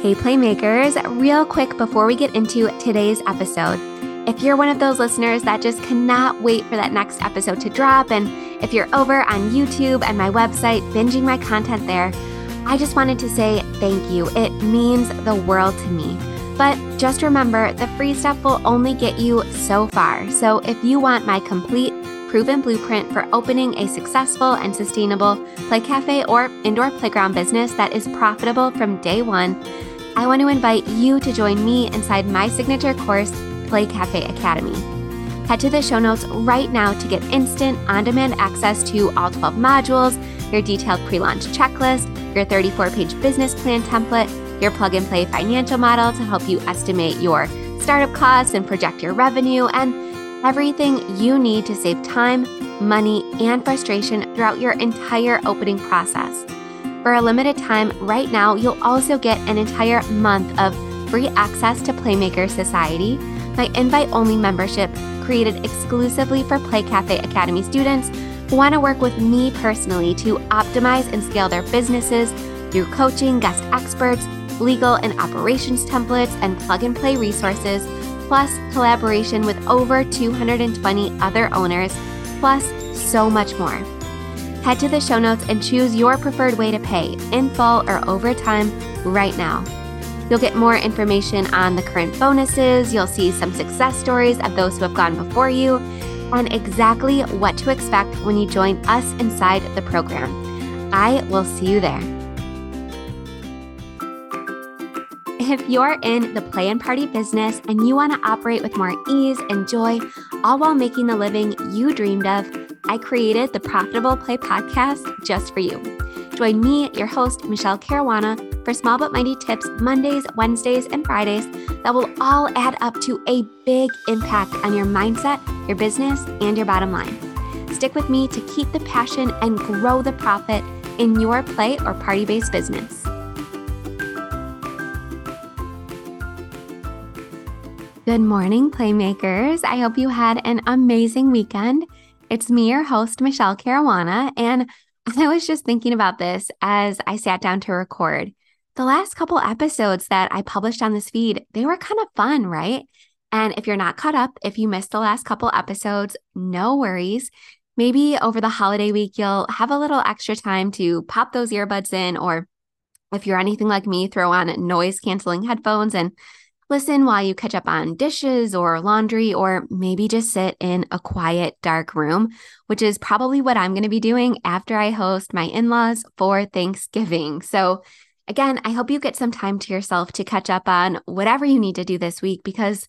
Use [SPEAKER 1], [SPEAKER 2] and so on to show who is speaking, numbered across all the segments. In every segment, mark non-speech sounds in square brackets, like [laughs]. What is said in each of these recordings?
[SPEAKER 1] Hey, Playmakers, real quick before we get into today's episode, if you're one of those listeners that just cannot wait for that next episode to drop, and if you're over on YouTube and my website binging my content there, I just wanted to say thank you. It means the world to me. But just remember, the free stuff will only get you so far. So if you want my complete proven blueprint for opening a successful and sustainable play cafe or indoor playground business that is profitable from day one, I want to invite you to join me inside my signature course, Play Cafe Academy. Head to the show notes right now to get instant, on demand access to all 12 modules, your detailed pre launch checklist, your 34 page business plan template, your plug and play financial model to help you estimate your startup costs and project your revenue, and everything you need to save time, money, and frustration throughout your entire opening process. For a limited time, right now, you'll also get an entire month of free access to Playmaker Society, my invite only membership created exclusively for Play Cafe Academy students who want to work with me personally to optimize and scale their businesses through coaching, guest experts, legal and operations templates, and plug and play resources, plus collaboration with over 220 other owners, plus so much more. Head to the show notes and choose your preferred way to pay, in full or over time, right now. You'll get more information on the current bonuses, you'll see some success stories of those who have gone before you, and exactly what to expect when you join us inside the program. I will see you there. If you're in the play and party business and you want to operate with more ease and joy, all while making the living you dreamed of, I created the Profitable Play podcast just for you. Join me, your host, Michele Caruana, for small but mighty tips Mondays, Wednesdays, and Fridays that will all add up to a big impact on your mindset, your business, and your bottom line. Stick with me to keep the passion and grow the profit in your play or party based business. Good morning, Playmakers. I hope you had an amazing weekend. It's me, your host, Michele Caruana, and [laughs] I was just thinking about this as I sat down to record. The last couple episodes that I published on this feed, they were kind of fun, right? And if you're not caught up, if you missed the last couple episodes, no worries. Maybe over the holiday week, you'll have a little extra time to pop those earbuds in, or if you're anything like me, throw on noise canceling headphones and listen while you catch up on dishes or laundry, or maybe just sit in a quiet, dark room, which is probably what I'm going to be doing after I host my in laws for Thanksgiving. So, again, I hope you get some time to yourself to catch up on whatever you need to do this week because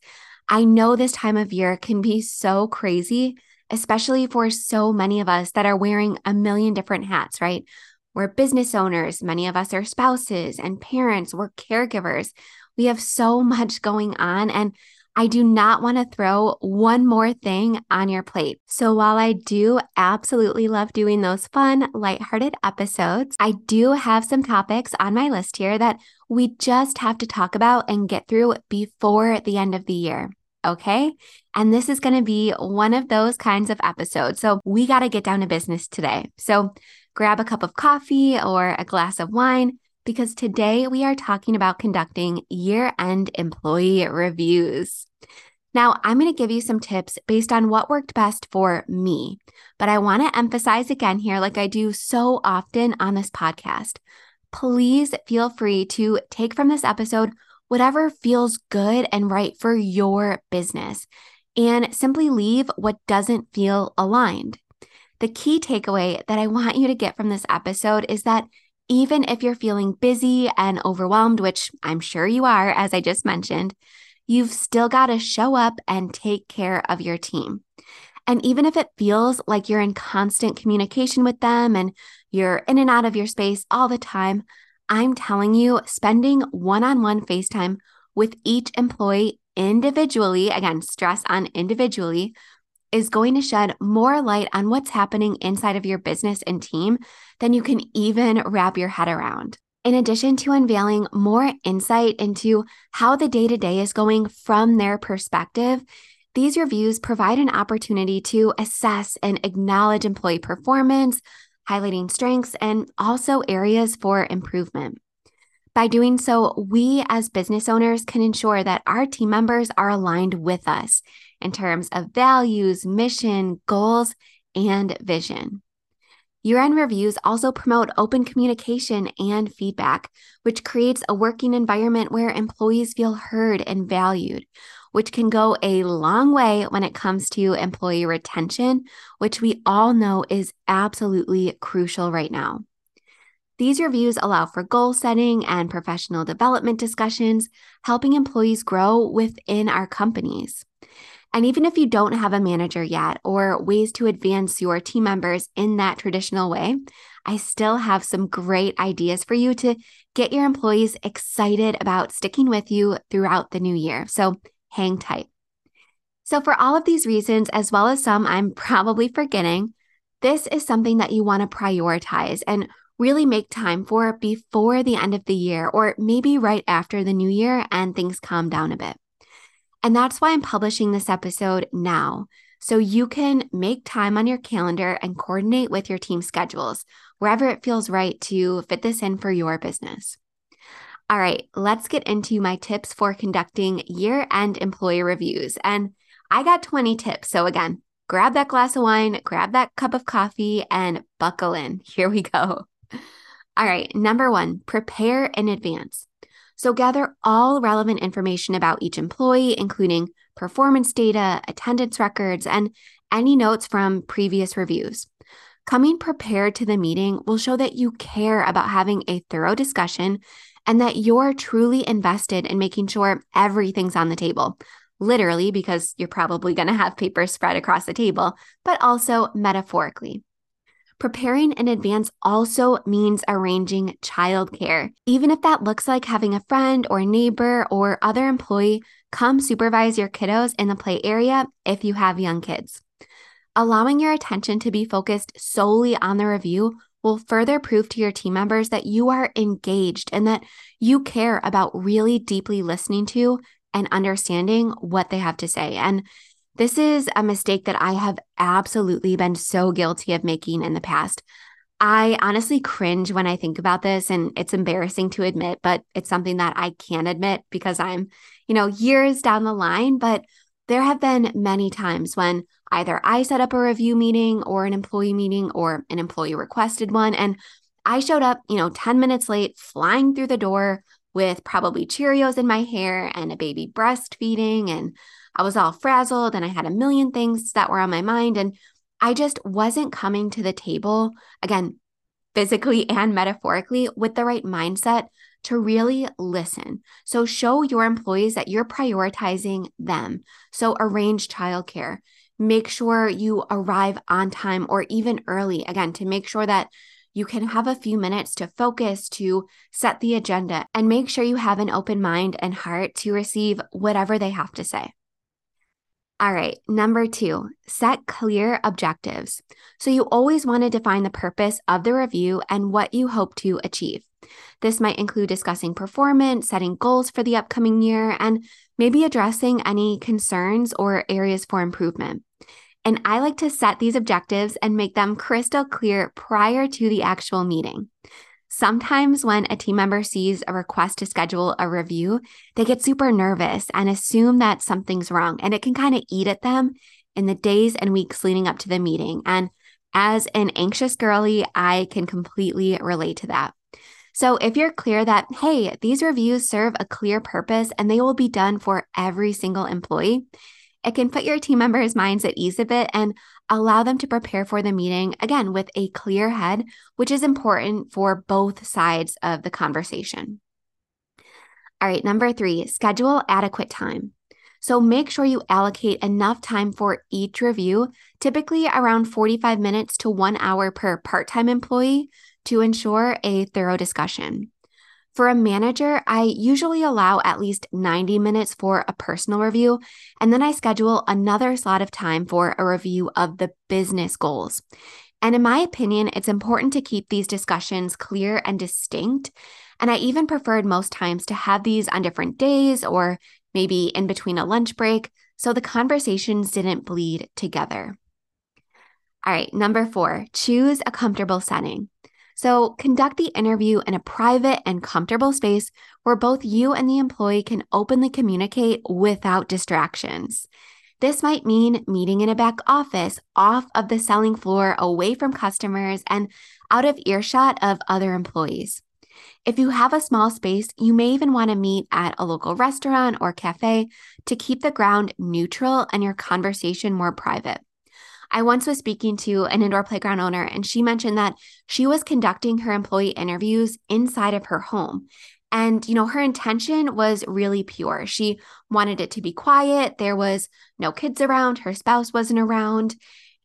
[SPEAKER 1] I know this time of year can be so crazy, especially for so many of us that are wearing a million different hats, right? We're business owners, many of us are spouses and parents, we're caregivers. We have so much going on, and I do not want to throw one more thing on your plate. So, while I do absolutely love doing those fun, lighthearted episodes, I do have some topics on my list here that we just have to talk about and get through before the end of the year. Okay. And this is going to be one of those kinds of episodes. So, we got to get down to business today. So, grab a cup of coffee or a glass of wine because today we are talking about conducting year end employee reviews. Now, I'm going to give you some tips based on what worked best for me, but I want to emphasize again here, like I do so often on this podcast. Please feel free to take from this episode whatever feels good and right for your business and simply leave what doesn't feel aligned. The key takeaway that I want you to get from this episode is that even if you're feeling busy and overwhelmed, which I'm sure you are, as I just mentioned, you've still got to show up and take care of your team. And even if it feels like you're in constant communication with them and you're in and out of your space all the time, I'm telling you, spending one on one FaceTime with each employee individually, again, stress on individually, is going to shed more light on what's happening inside of your business and team than you can even wrap your head around. In addition to unveiling more insight into how the day to day is going from their perspective, these reviews provide an opportunity to assess and acknowledge employee performance, highlighting strengths and also areas for improvement. By doing so, we as business owners can ensure that our team members are aligned with us in terms of values, mission, goals, and vision. Year end reviews also promote open communication and feedback, which creates a working environment where employees feel heard and valued, which can go a long way when it comes to employee retention, which we all know is absolutely crucial right now. These reviews allow for goal setting and professional development discussions, helping employees grow within our companies. And even if you don't have a manager yet or ways to advance your team members in that traditional way, I still have some great ideas for you to get your employees excited about sticking with you throughout the new year. So hang tight. So, for all of these reasons, as well as some I'm [laughs] probably forgetting, this is something that you want to prioritize and really make time for before the end of the year or maybe right after the new year and things calm down a bit. And that's why I'm publishing this episode now. So you can make time on your calendar and coordinate with your team schedules wherever it feels right to fit this in for your business. All right, let's get into my tips for conducting year end employee reviews. And I got 20 tips. So, again, grab that glass of wine, grab that cup of coffee, and buckle in. [laughs] Here we go. All right, number one, prepare in advance. So gather all relevant information about each employee, including performance data, attendance records, and any notes from previous reviews. Coming prepared to the meeting will show that you care about having a thorough discussion and that you're truly invested in making sure everything's on the table. Literally, because you're probably going to have papers spread across the table, but also metaphorically. Preparing in advance also means arranging childcare, even if that looks like having a friend or neighbor or other employee come supervise your kiddos in the play area if you have young kids. Allowing your attention to be focused solely on the review will further prove to your team members that you are engaged and that you care about really deeply listening to and understanding what they have to say. And this is a mistake that I have absolutely been so guilty of making in the past. I honestly cringe when I think about this, and it's embarrassing to admit, but it's something that I can admit because I'm, you know, years down the line. But there have been many times when either I set up a review meeting or an employee meeting or an employee requested one, and I showed up, you know, 10 minutes late, flying through the door with probably Cheerios in my hair and a baby breastfeeding and I was all frazzled and I had a million things that were on my mind. And I just wasn't coming to the table, again, physically [laughs] and metaphorically, with the right mindset to really listen. So show your employees that you're prioritizing them. So arrange childcare. Make sure you arrive on time or even early, again, to make sure that you can have a few minutes to focus, to set the agenda, and make sure you have an open mind and heart to receive whatever they have to say. All right, number two, set clear objectives. So you always want to define the purpose of the review and what you hope to achieve. This might include discussing performance, setting goals for the upcoming year, and maybe addressing any concerns or areas for improvement. And I like to set these objectives and make them crystal clear prior to the actual meeting. Sometimes, when a team member sees a request to schedule a review, they get super nervous and assume that something's wrong, and it can kind of eat at them in the days and weeks leading up to the meeting. And as an anxious girly, I can completely relate to that. So, if you're clear that, hey, these reviews serve a clear purpose and they will be done for every single employee, it can put your team members' minds at ease a bit and allow them to prepare for the meeting again with a clear head, which is important for both sides of the conversation. All right, number three, schedule adequate time. So make sure you allocate enough time for each review, typically around 45 minutes to one hour per part time employee, to ensure a thorough discussion. For a manager, I usually allow at least 90 minutes for a personal review, and then I schedule another slot of time for a review of the business goals. And in my opinion, it's important to keep these discussions clear and distinct. And I even preferred most times to have these on different days or maybe in between a lunch break so the conversations didn't bleed together. All right, number four, choose a comfortable setting. So, conduct the interview in a private and comfortable space where both you and the employee can openly communicate without distractions. This might mean meeting in a back office, off of the selling floor, away from customers, and out of earshot of other employees. If you have a small space, you may even want to meet at a local restaurant or cafe to keep the ground neutral and your conversation more private. I once was speaking to an indoor playground owner, and she mentioned that she was conducting her employee interviews inside of her home. And, you know, her intention was really pure. She wanted it to be quiet. There was no kids around, her spouse wasn't around.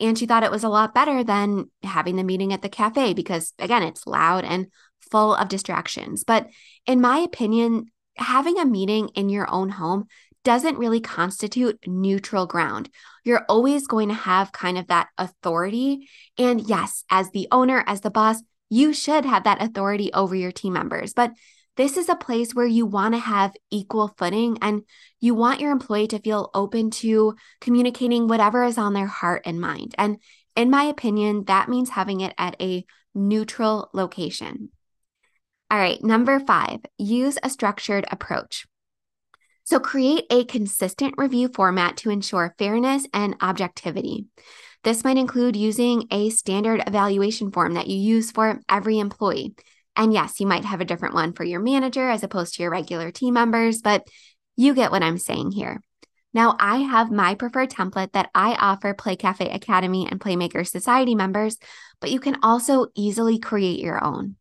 [SPEAKER 1] And she thought it was a lot better than having the meeting at the cafe because, again, it's loud and full of distractions. But in my opinion, having a meeting in your own home doesn't really constitute neutral ground. You're always going to have kind of that authority. And yes, as the owner, as the boss, you should have that authority over your team members. But this is a place where you want to have equal footing and you want your employee to feel open to communicating whatever is on their heart and mind. And in my opinion, that means having it at a neutral location. All right, number five, use a structured approach. So, create a consistent review format to ensure fairness and objectivity. This might include using a standard evaluation form that you use for every employee. And yes, you might have a different one for your manager as opposed to your regular team members, but you get what I'm saying here. Now, I have my preferred template that I offer Play Cafe Academy and Playmaker Society members, but you can also easily create your own.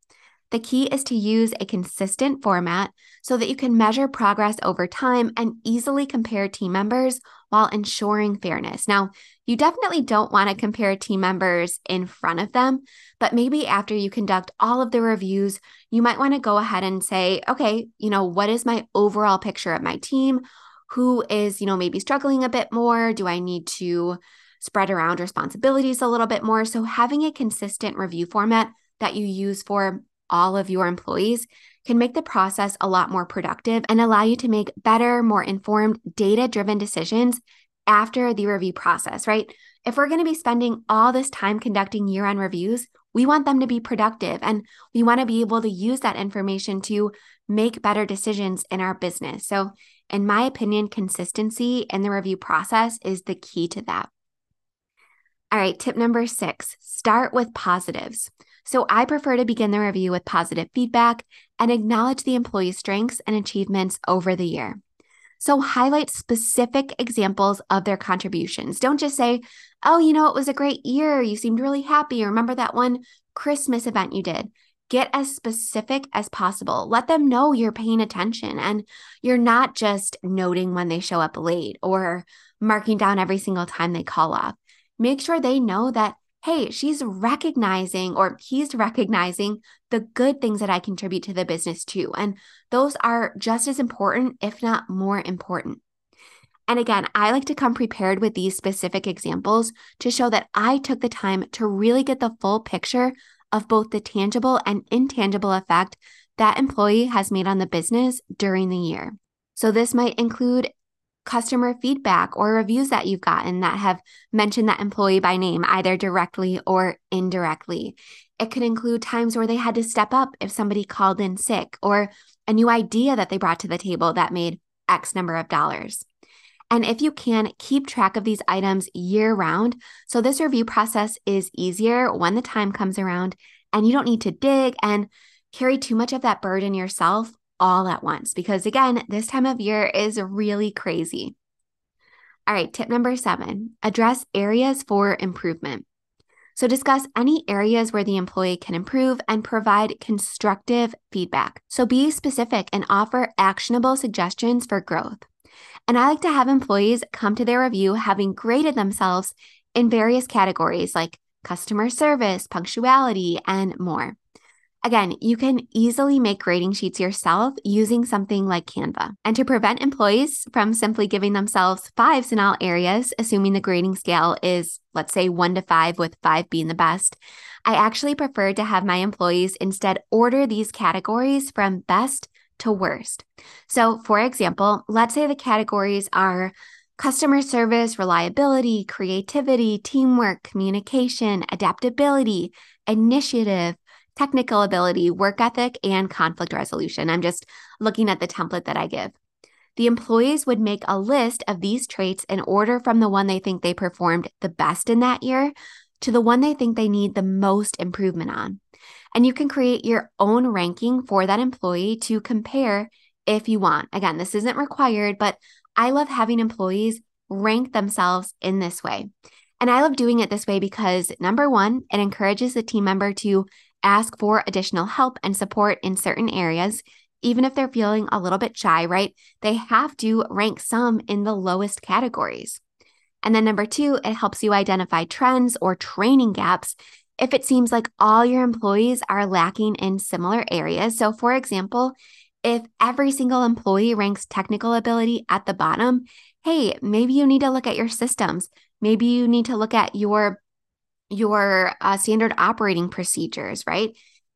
[SPEAKER 1] The key is to use a consistent format so that you can measure progress over time and easily compare team members while ensuring fairness. Now, you definitely don't want to compare team members in front of them, but maybe after you conduct all of the reviews, you might want to go ahead and say, okay, you know, what is my overall picture of my team? Who is, you know, maybe struggling a bit more? Do I need to spread around responsibilities a little bit more? So, having a consistent review format that you use for all of your employees can make the process a lot more productive and allow you to make better, more informed, data driven decisions after the review process, right? If we're going to be spending all this time conducting year end reviews, we want them to be productive and we want to be able to use that information to make better decisions in our business. So, in my opinion, consistency in the review process is the key to that. All right, tip number six start with positives. So I prefer to begin the review with positive feedback and acknowledge the employee's strengths and achievements over the year. So highlight specific examples of their contributions. Don't just say, oh, you know, it was a great year. You seemed really happy. Remember that one Christmas event you did? Get as specific as possible. Let them know you're paying attention and you're not just noting when they show up late or marking down every single time they call off. Make sure they know that hey, she's recognizing or he's recognizing the good things that I contribute to the business too. And those are just as important, if not more important. And again, I like to come prepared with these specific examples to show that I took the time to really get the full picture of both the tangible and intangible effect that employee has made on the business during the year. So, this might include customer feedback or reviews that you've gotten that have mentioned that employee by name, either directly or indirectly. It could include times where they had to step up if somebody called in sick or a new idea that they brought to the table that made X number of dollars. And if you can, keep track of these items year round. So this review process is easier when the time comes around and you don't need to dig and carry too much of that burden yourself all at once because, again, this time of year is really crazy. All right, tip number seven address areas for improvement. So, discuss any areas where the employee can improve and provide constructive feedback. So, be specific and offer actionable suggestions for growth. And I like to have employees come to their review having graded themselves in various categories like customer service, punctuality, and more. Again, you can easily make grading sheets yourself using something like Canva. And to prevent employees from simply giving themselves fives in all areas, assuming the grading scale is, let's say, one to five, with five being the best, I actually prefer to have my employees instead order these categories from best to worst. So, for example, let's say the categories are customer service, reliability, creativity, teamwork, communication, adaptability, initiative, technical ability, work ethic, and conflict resolution. I'm just looking at the template that I give. The employees would make a list of these traits in order from the one they think they performed the best in that year to the one they think they need the most improvement on. And you can create your own ranking for that employee to compare if you want. Again, this isn't required, but I love having employees rank themselves in this way. And I love doing it this way because number one, it encourages the team member to ask for additional help and support in certain areas, even if they're feeling a little bit shy, right? They have to rank some in the lowest categories. And then number two, it helps you identify trends or training gaps if it seems like all your employees are lacking in similar areas. So, for example, if every single employee ranks technical ability at the bottom, hey, maybe you need to look at your systems. Maybe you need to look at your your uh, standard operating procedures, right?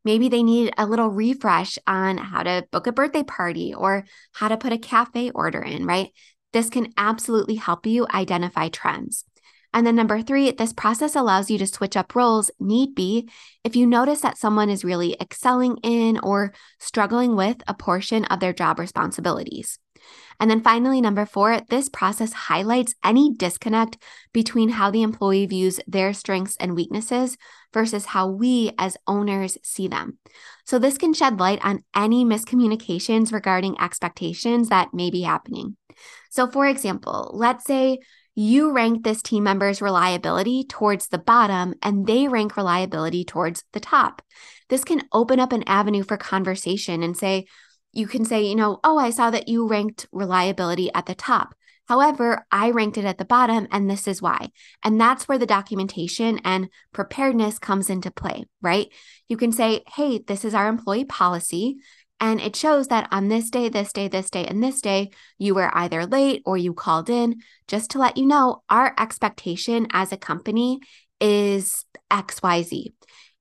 [SPEAKER 1] Maybe they need a little refresh on how to book a birthday party or how to put a cafe order in, right? This can absolutely help you identify trends. And then number three, this process allows you to switch up roles need be if you notice that someone is really excelling in or struggling with a portion of their job responsibilities. And then finally, number four, this process highlights any disconnect between how the employee views their strengths and weaknesses versus how we as owners see them. So, this can shed light on any miscommunications regarding expectations that may be happening. So, for example, let's say you rank this team member's reliability towards the bottom and they rank reliability towards the top. This can open up an avenue for conversation and say, you can say, you know, oh, I saw that you ranked reliability at the top. However, I ranked it at the bottom, and this is why. And that's where the documentation and preparedness comes into play, right? You can say, hey, this is our employee policy. And it shows that on this day, this day, this day, and this day, you were either late or you called in. Just to let you know, our expectation as a company is XYZ.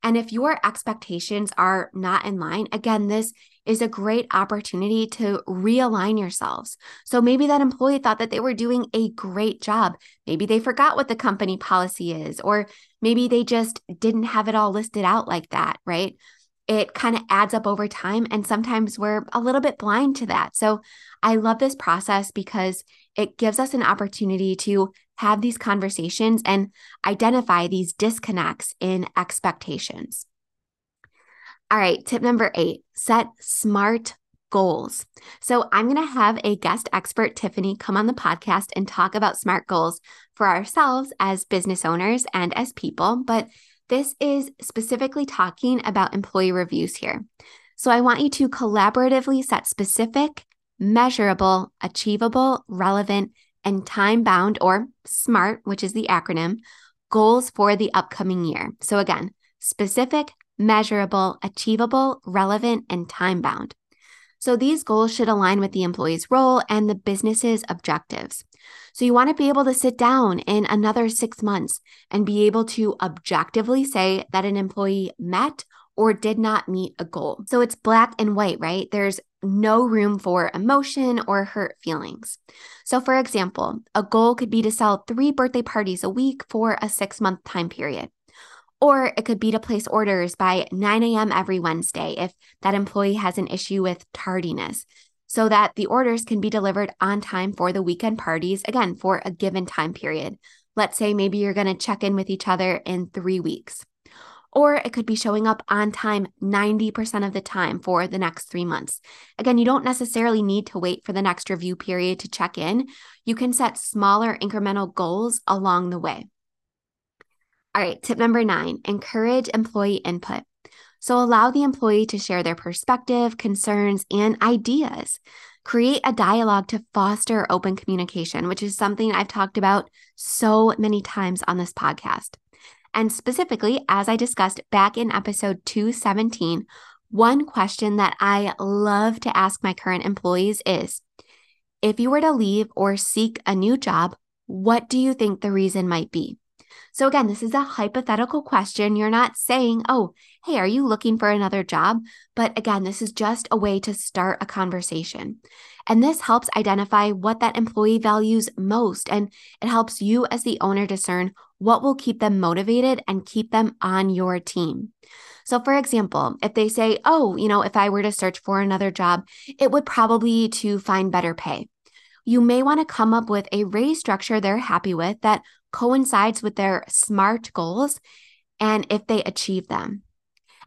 [SPEAKER 1] And if your expectations are not in line, again, this is a great opportunity to realign yourselves. So maybe that employee thought that they were doing a great job. Maybe they forgot what the company policy is, or maybe they just didn't have it all listed out like that, right? it kind of adds up over time. And sometimes we're a little bit blind to that. So I love this process because it gives us an opportunity to have these conversations and identify these disconnects in expectations. All right, tip number eight set smart goals. So I'm going to have a guest expert, Tiffany, come on the podcast and talk about smart goals for ourselves as business owners and as people. But this is specifically talking about employee reviews here. So I want you to collaboratively set specific, measurable, achievable, relevant, and time bound or SMART, which is the acronym, goals for the upcoming year. So again, specific, measurable, achievable, relevant, and time bound. So these goals should align with the employee's role and the business's objectives. So you want to be able to sit down in another six months and be able to objectively say that an employee met or did not meet a goal. So it's black and white, right? There's no room for emotion or hurt feelings. So, for example, a goal could be to sell three birthday parties a week for a six month time period. Or it could be to place orders by 9 a.m. every Wednesday if that employee has an issue with tardiness so that the orders can be delivered on time for the weekend parties, again, for a given time period. Let's say maybe you're going to check in with each other in three weeks. Or it could be showing up on time 90% of the time for the next three months. Again, you don't necessarily need to wait for the next review period to check in. You can set smaller incremental goals along the way. All right, tip number nine encourage employee input. So allow the employee to share their perspective, concerns, and ideas. Create a dialogue to foster open communication, which is something I've talked about so many times on this podcast. And specifically, as I discussed back in episode 217, one question that I love to ask my current employees is if you were to leave or seek a new job, what do you think the reason might be? So, again, this is a hypothetical question. You're not saying, oh, hey, are you looking for another job? But again, this is just a way to start a conversation. And this helps identify what that employee values most. And it helps you as the owner discern what will keep them motivated and keep them on your team. So, for example, if they say, oh, you know, if I were to search for another job, it would probably to find better pay. You may want to come up with a raise structure they're happy with that coincides with their SMART goals and if they achieve them.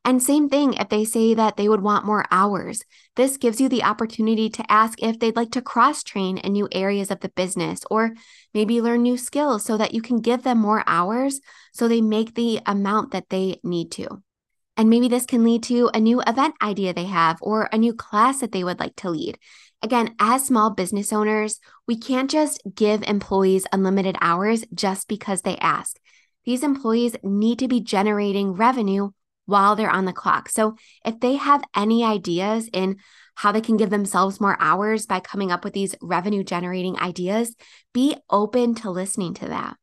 [SPEAKER 1] And same thing if they say that they would want more hours. This gives you the opportunity to ask if they'd like to cross train in new areas of the business or maybe learn new skills so that you can give them more hours so they make the amount that they need to. And maybe this can lead to a new event idea they have or a new class that they would like to lead. Again, as small business owners, we can't just give employees unlimited hours just because they ask. These employees need to be generating revenue while they're on the clock. So if they have any ideas in how they can give themselves more hours by coming up with these revenue generating ideas, be open to listening to that.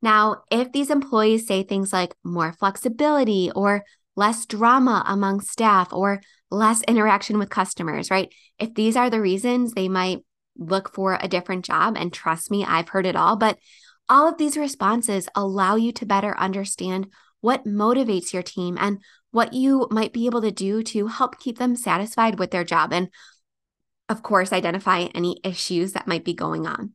[SPEAKER 1] Now, if these employees say things like more flexibility or less drama among staff or less interaction with customers, right? If these are the reasons, they might look for a different job. And trust me, I've heard it all. But all of these responses allow you to better understand what motivates your team and what you might be able to do to help keep them satisfied with their job. And of course, identify any issues that might be going on.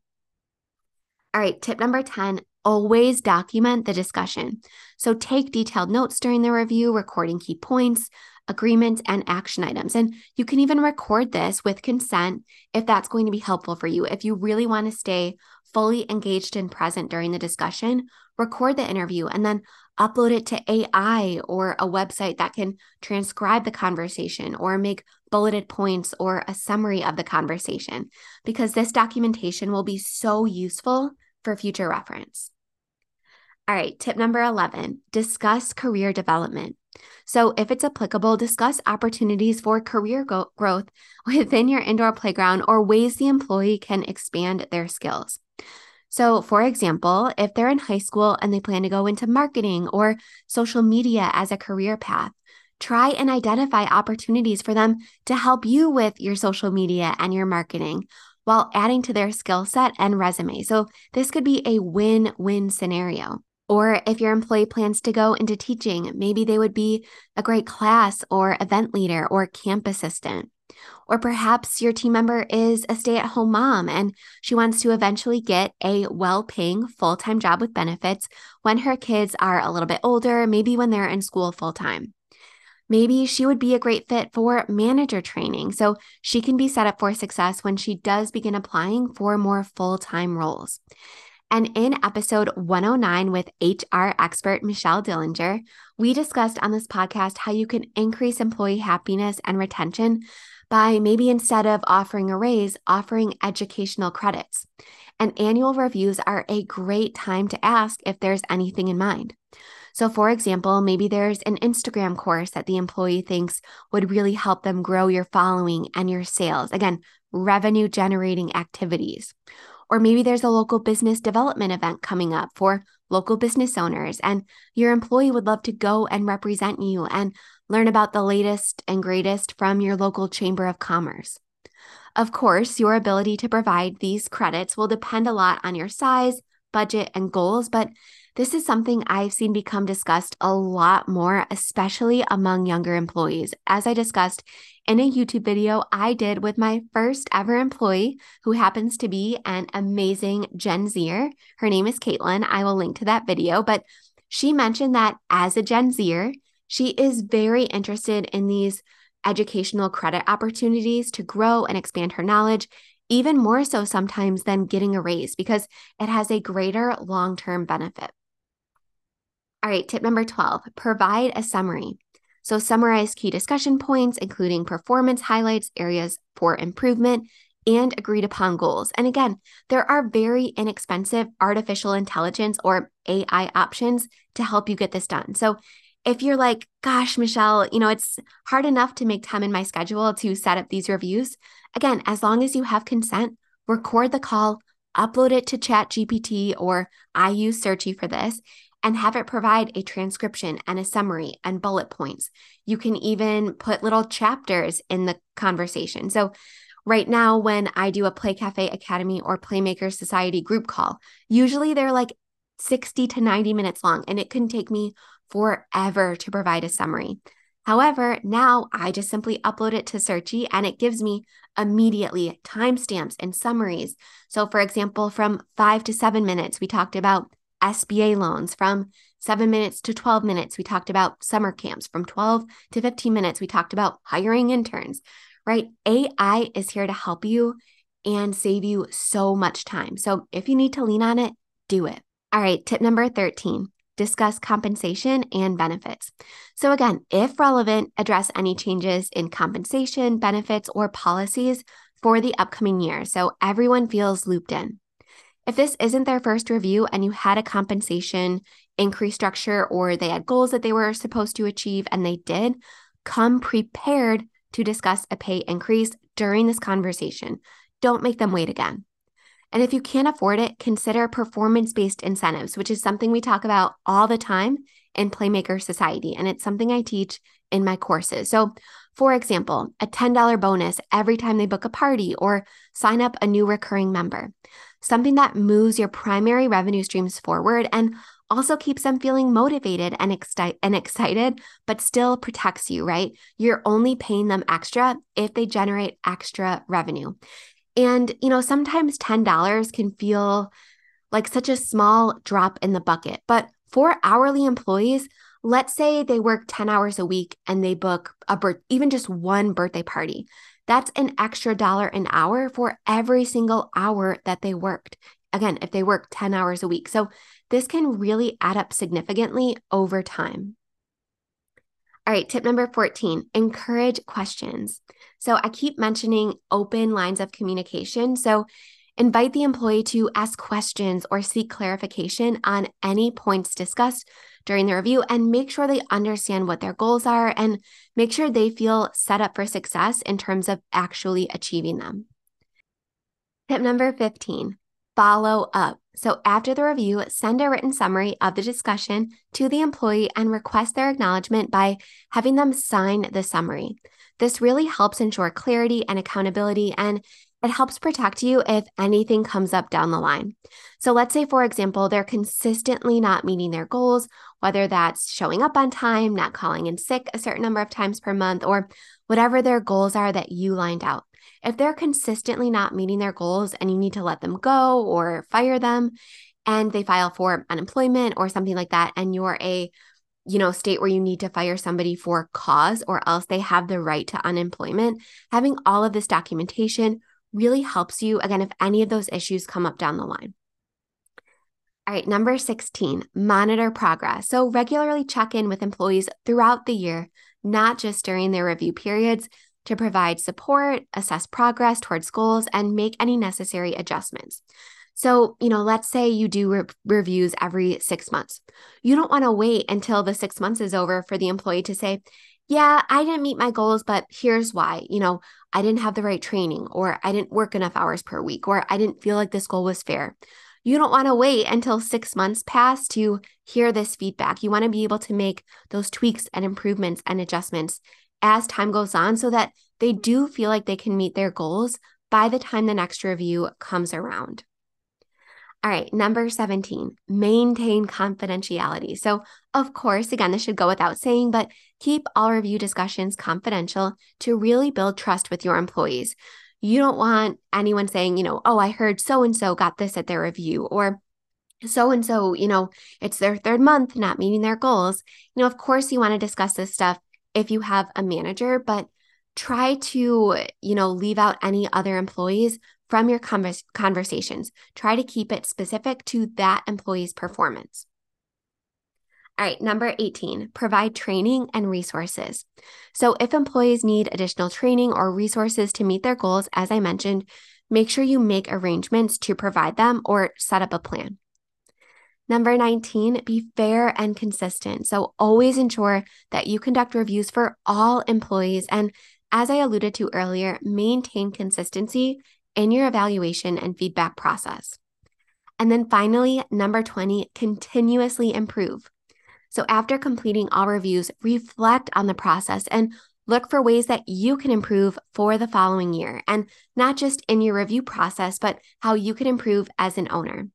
[SPEAKER 1] All right, tip number 10 always document the discussion. So take detailed notes during the review, recording key points, agreements, and action items. And you can even record this with consent if that's going to be helpful for you. If you really want to stay fully engaged and present during the discussion, record the interview and then upload it to AI or a website that can transcribe the conversation or make bulleted points or a summary of the conversation, because this documentation will be so useful for future reference. All right, tip number 11 discuss career development. So, if it's applicable, discuss opportunities for career go- growth within your indoor playground or ways the employee can expand their skills. So, for example, if they're in high school and they plan to go into marketing or social media as a career path, try and identify opportunities for them to help you with your social media and your marketing while adding to their skill set and resume. So, this could be a win win scenario. Or if your employee plans to go into teaching, maybe they would be a great class or event leader or camp assistant. Or perhaps your team member is a stay at home mom and she wants to eventually get a well paying full time job with benefits when her kids are a little bit older, maybe when they're in school full time. Maybe she would be a great fit for manager training so she can be set up for success when she does begin applying for more full time roles. And in episode 109 with HR expert Michelle Dillinger, we discussed on this podcast how you can increase employee happiness and retention by maybe instead of offering a raise, offering educational credits. And annual reviews are a great time to ask if there's anything in mind. So, for example, maybe there's an Instagram course that the employee thinks would really help them grow your following and your sales. Again, revenue generating activities. Or maybe there's a local business development event coming up for local business owners, and your employee would love to go and represent you and learn about the latest and greatest from your local Chamber of Commerce. Of course, your ability to provide these credits will depend a lot on your size, budget, and goals, but this is something I've seen become discussed a lot more, especially among younger employees. As I discussed in a YouTube video I did with my first ever employee, who happens to be an amazing Gen Zer. Her name is Caitlin. I will link to that video, but she mentioned that as a Gen Zer, she is very interested in these educational credit opportunities to grow and expand her knowledge even more so sometimes than getting a raise because it has a greater long term benefit. All right, tip number 12 provide a summary. So, summarize key discussion points, including performance highlights, areas for improvement, and agreed upon goals. And again, there are very inexpensive artificial intelligence or AI options to help you get this done. So, if you're like, gosh, Michele, you know, it's hard enough to make time in my schedule to set up these reviews, again, as long as you have consent, record the call, upload it to ChatGPT or I use Searchie for this, and have it provide a transcription and a summary and bullet points. You can even put little chapters in the conversation. So, right now, when I do a Play Cafe Academy or Playmaker Society group call, usually they're like 60 to 90 minutes long, and it can take me forever to provide a summary. However, now I just simply upload it to Searchie and it gives me immediately timestamps and summaries. So, for example, from five to seven minutes, we talked about SBA loans. From seven minutes to 12 minutes, we talked about summer camps. From 12 to 15 minutes, we talked about hiring interns, right? AI is here to help you and save you so much time. So, if you need to lean on it, do it. All right, tip number 13 discuss compensation and benefits. So, again, if relevant, address any changes in compensation, benefits, or policies for the upcoming year so everyone feels looped in. If this isn't their first review and you had a compensation increase structure or they had goals that they were supposed to achieve and they did, come prepared to discuss a pay increase during this conversation. Don't make them wait again. And if you can't afford it, consider performance based incentives, which is something we talk about all the time in Playmaker Society. And it's something I teach in my courses. So, for example, a $10 bonus every time they book a party or sign up a new recurring member, something that moves your primary revenue streams forward and also keeps them feeling motivated and, exci- and excited, but still protects you, right? You're only paying them extra if they generate extra revenue. And, you know, sometimes $10 can feel like such a small drop in the bucket. But for hourly employees, let's say they work 10 hours a week and they book a birth, even just one birthday party. That's an extra dollar an hour for every single hour that they worked. Again, if they work 10 hours a week. So this can really add up significantly over time. All right, tip number 14 encourage questions. So I keep mentioning open lines of communication. So invite the employee to ask questions or seek clarification on any points discussed during the review and make sure they understand what their goals are and make sure they feel set up for success in terms of actually achieving them. Tip number 15 follow up. So, after the review, send a written summary of the discussion to the employee and request their acknowledgement by having them sign the summary. This really helps ensure clarity and accountability, and it helps protect you if anything comes up down the line. So, let's say, for example, they're consistently not meeting their goals, whether that's showing up on time, not calling in sick a certain number of times per month, or whatever their goals are that you lined out. If they're consistently not meeting their goals and you need to let them go or fire them, and they file for unemployment or something like that, and you're a you know, state where you need to fire somebody for cause or else they have the right to unemployment, having all of this documentation really helps you, again, if any of those issues come up down the line. All right, number 16, monitor progress. So regularly check in with employees throughout the year, not just during their review periods, to provide support, assess progress towards goals, and make any necessary adjustments. So, you know, let's say you do re- reviews every six months. You don't want to wait until the six months is over for the employee to say, yeah, I didn't meet my goals, but here's why. You know, I didn't have the right training, or I didn't work enough hours per week, or I didn't feel like this goal was fair. You don't want to wait until six months pass to hear this feedback. You want to be able to make those tweaks and improvements and adjustments as time goes on so that they do feel like they can meet their goals by the time the next review comes around. All right, number 17, maintain confidentiality. So, of course, again, this should go without saying, but keep all review discussions confidential to really build trust with your employees. You don't want anyone saying, you know, oh, I heard so and so got this at their review, or so and so, you know, it's their third month not meeting their goals. You know, of course, you want to discuss this stuff if you have a manager, but try to, you know, leave out any other employees from your convers- conversations. Try to keep it specific to that employee's performance. All right, number 18, provide training and resources. So, if employees need additional training or resources to meet their goals, as I mentioned, make sure you make arrangements to provide them or set up a plan. Number 19, be fair and consistent. So always ensure that you conduct reviews for all employees. And as I alluded to earlier, maintain consistency in your evaluation and feedback process. And then finally, number 20, continuously improve. So after completing all reviews, reflect on the process and look for ways that you can improve for the following year. And not just in your review process, but how you can improve as an owner.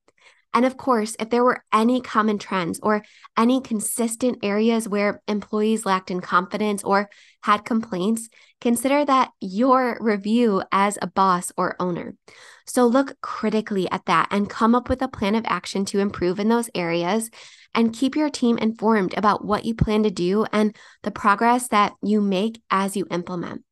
[SPEAKER 1] And of course, if there were any common trends or any consistent areas where employees lacked in confidence or had complaints, consider that your review as a boss or owner. So look critically at that and come up with a plan of action to improve in those areas and keep your team informed about what you plan to do and the progress that you make as you implement.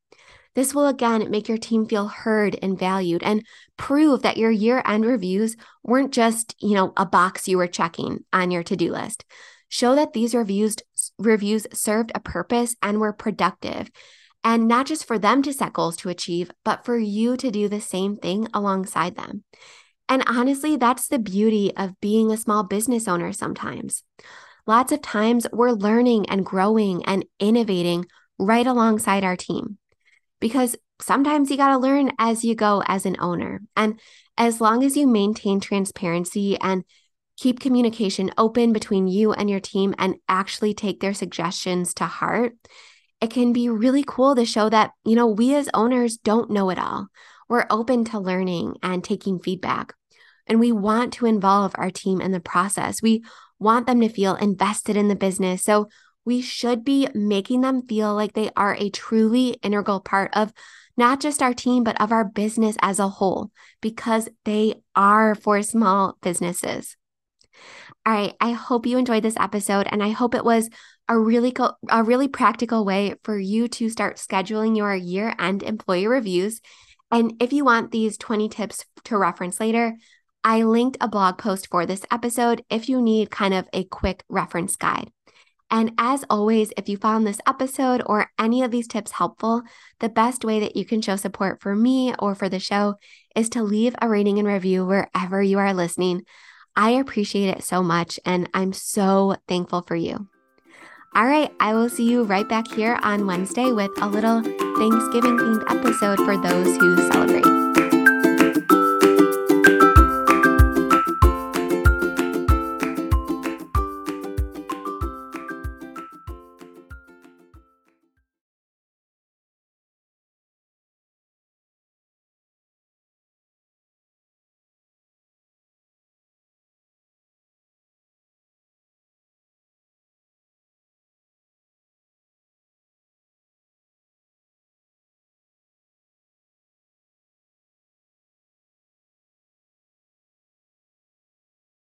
[SPEAKER 1] This will again make your team feel heard and valued and prove that your year-end reviews weren't just, you know, a box you were checking on your to-do list. Show that these reviews reviews served a purpose and were productive. And not just for them to set goals to achieve, but for you to do the same thing alongside them. And honestly, that's the beauty of being a small business owner sometimes. Lots of times we're learning and growing and innovating right alongside our team because sometimes you got to learn as you go as an owner. And as long as you maintain transparency and keep communication open between you and your team and actually take their suggestions to heart, it can be really cool to show that, you know, we as owners don't know it all. We're open to learning and taking feedback. And we want to involve our team in the process. We want them to feel invested in the business. So we should be making them feel like they are a truly integral part of not just our team, but of our business as a whole, because they are for small businesses. All right, I hope you enjoyed this episode and I hope it was a really co- a really practical way for you to start scheduling your year-end employee reviews. And if you want these 20 tips to reference later, I linked a blog post for this episode if you need kind of a quick reference guide. And as always, if you found this episode or any of these tips helpful, the best way that you can show support for me or for the show is to leave a rating and review wherever you are listening. I appreciate it so much, and I'm so thankful for you. All right, I will see you right back here on Wednesday with a little Thanksgiving themed episode for those who celebrate.